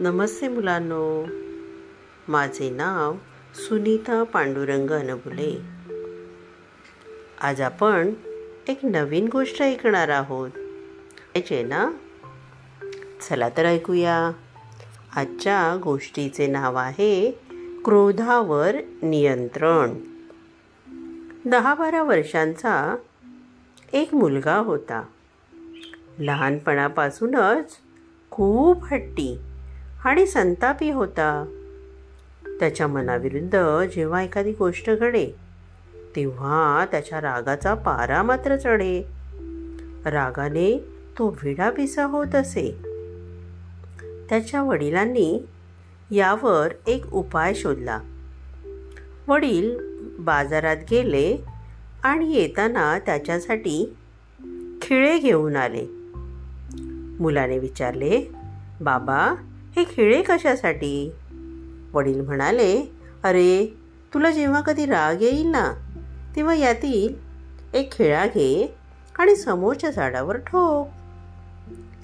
नमस्ते मुलांनो. माझे नाव सुनीता पांडुरंग अनबुले आज आपण एक नवीन गोष्ट ऐकणार आहोत. ऐकायचे ना? चला तर ऐकूया. आजच्या गोष्टीचे नाव आहे क्रोधावर नियंत्रण. दहा बारा वर्षांचा एक मुलगा होता. लहानपणापासूनच खूप हट्टी आणि संतापी होता. त्याच्या मनाविरुद्ध जेव्हा एखादी गोष्ट घडे तेव्हा त्याच्या रागाचा पारा मात्र चढे. रागाने तो विडापिसा होत असे. त्याच्या वडिलांनी यावर एक उपाय शोधला. वडील बाजारात गेले आणि येताना त्याच्यासाठी खिळे घेऊन आले. मुलाने विचारले बाबा हे खिळे कशासाठी? वडील म्हणाले अरे तुला जेव्हा कधी राग येईल ना तेव्हा यातील एक खिळा घे आणि समोरच्या झाडावर ठोक.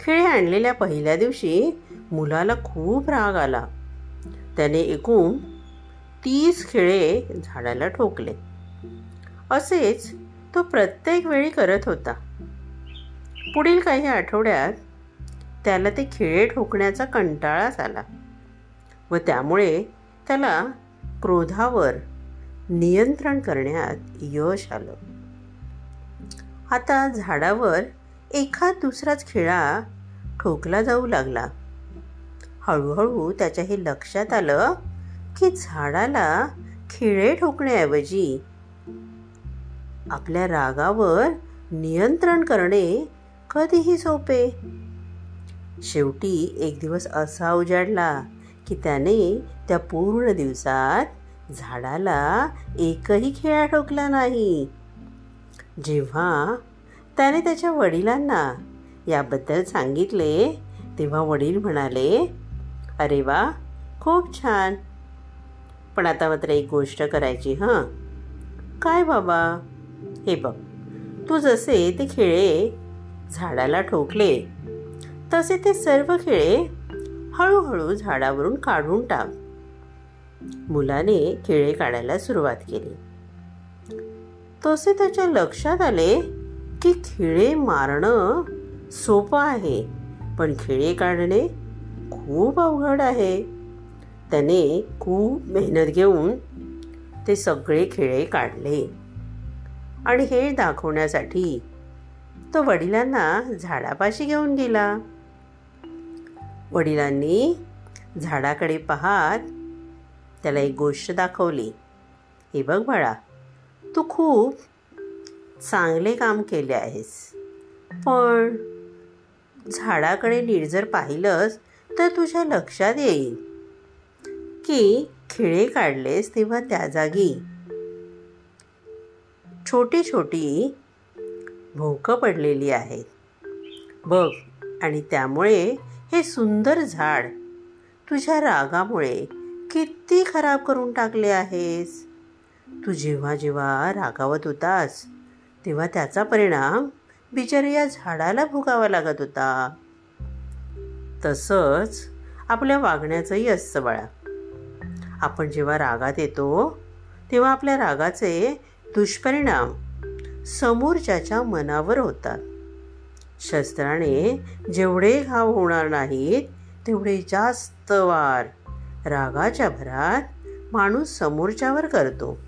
खिळे आणलेल्या पहिल्या दिवशी मुलाला खूप राग आला. त्याने एकूण तीस खिळे झाडाला ठोकले. असेच तो प्रत्येक वेळी करत होता. पुढील काही आठवड्यात त्याला ते खिळे ठोकण्याचा कंटाळाच आला व त्यामुळे त्याला क्रोधावर नियंत्रण करण्यात यश आलं. आता झाडावर एखाद दुसराच खिळा ठोकला जाऊ लागला. हळूहळू त्याच्या हे लक्षात आलं की झाडाला खिळे ठोकण्याऐवजी आपल्या रागावर नियंत्रण करणे कधीही सोपे. शेवटी एक दिवस असा उजाडला की त्याने त्या पूर्ण दिवसात झाडाला एकही खेळा ठोकला नाही. जेव्हा त्याने त्याच्या वडिलांना याबद्दल सांगितले तेव्हा वडील म्हणाले अरे वा खूप छान. पण आता मात्र एक गोष्ट करायची हां. काय बाबा? हे बघ तू जसे ते खिळे झाडाला ठोकले तसे ते सर्व खिळे हळूहळू झाडावरून काढून टाक. मुलाने खिळे काढायला सुरुवात केली. तसे त्याच्या लक्षात आले की खिळे मारणं सोपं आहे पण खिळे काढणे खूप अवघड आहे. त्याने खूप मेहनत घेऊन ते सगळे खिळे काढले. आणि हे दाखवण्यासाठी तो वडिलांना झाडापाशी घेऊन गेला. वडिलांनी झाडाकडे पाहात त्याला एक गोष्ट दाखवली. हे बघ बाळा तू खूप चांगले काम केले आहेस. पण झाडाकडे निर्जर पाहिलंस तर तुझ्या लक्षात येईल की खिळे काढलेस तेव्हा त्या जागी छोटी छोटी भोकं पडलेली आहेत. बघ आणि त्यामुळे हे सुंदर झाड तुझ्या रागामुळे किती खराब करून टाकले आहेस? तू जेव्हा जेव्हा रागावत होतास तेव्हा त्याचा परिणाम बिचारे या झाडाला भोगावा लागत होता. तसंच आपल्या वागण्याचंही असतं बाळा. आपण जेव्हा रागात येतो तेव्हा आपल्या रागाचे दुष्परिणाम समोरच्याच्या मनावर होतात. शस्त्राने जेवढे घाव होणार नाहीत तेवढे जास्त वार रागाच्या भरात माणूस समोरच्यावर करतो.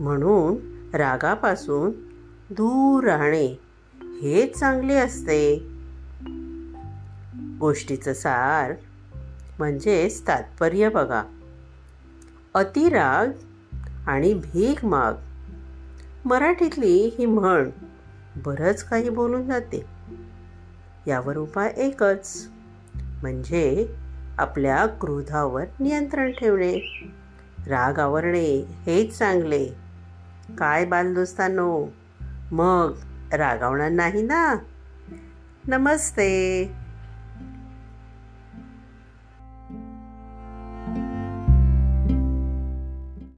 म्हणून रागापासून दूर राहणे हेच चांगले असते. गोष्टीचं सार म्हणजेच तात्पर्य बघा. अतिराग आणि भीक माग. मराठीतली ही म्हण बरंच काही बोलून जाते. यावर उपाय एकच म्हणजे आपल्या क्रोधावर नियंत्रण ठेवणे. राग आवरणे हेच चांगले काय बालदोस्तांनो? मग रागावणार नाही ना? नमस्ते.